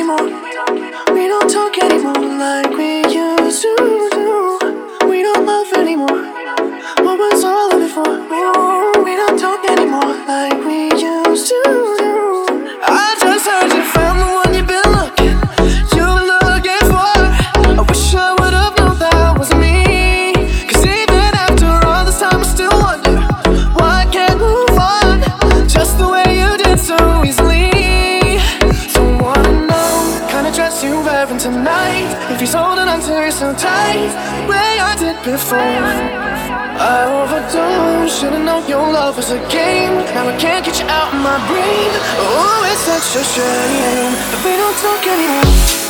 anymore. We don't talk anymore like we used to. If he's holding on to you so tight, way I did before. I overdosed, should've known your love was a game. Now I can't get you out of my brain. Oh, it's such a shame that we don't talk anymore.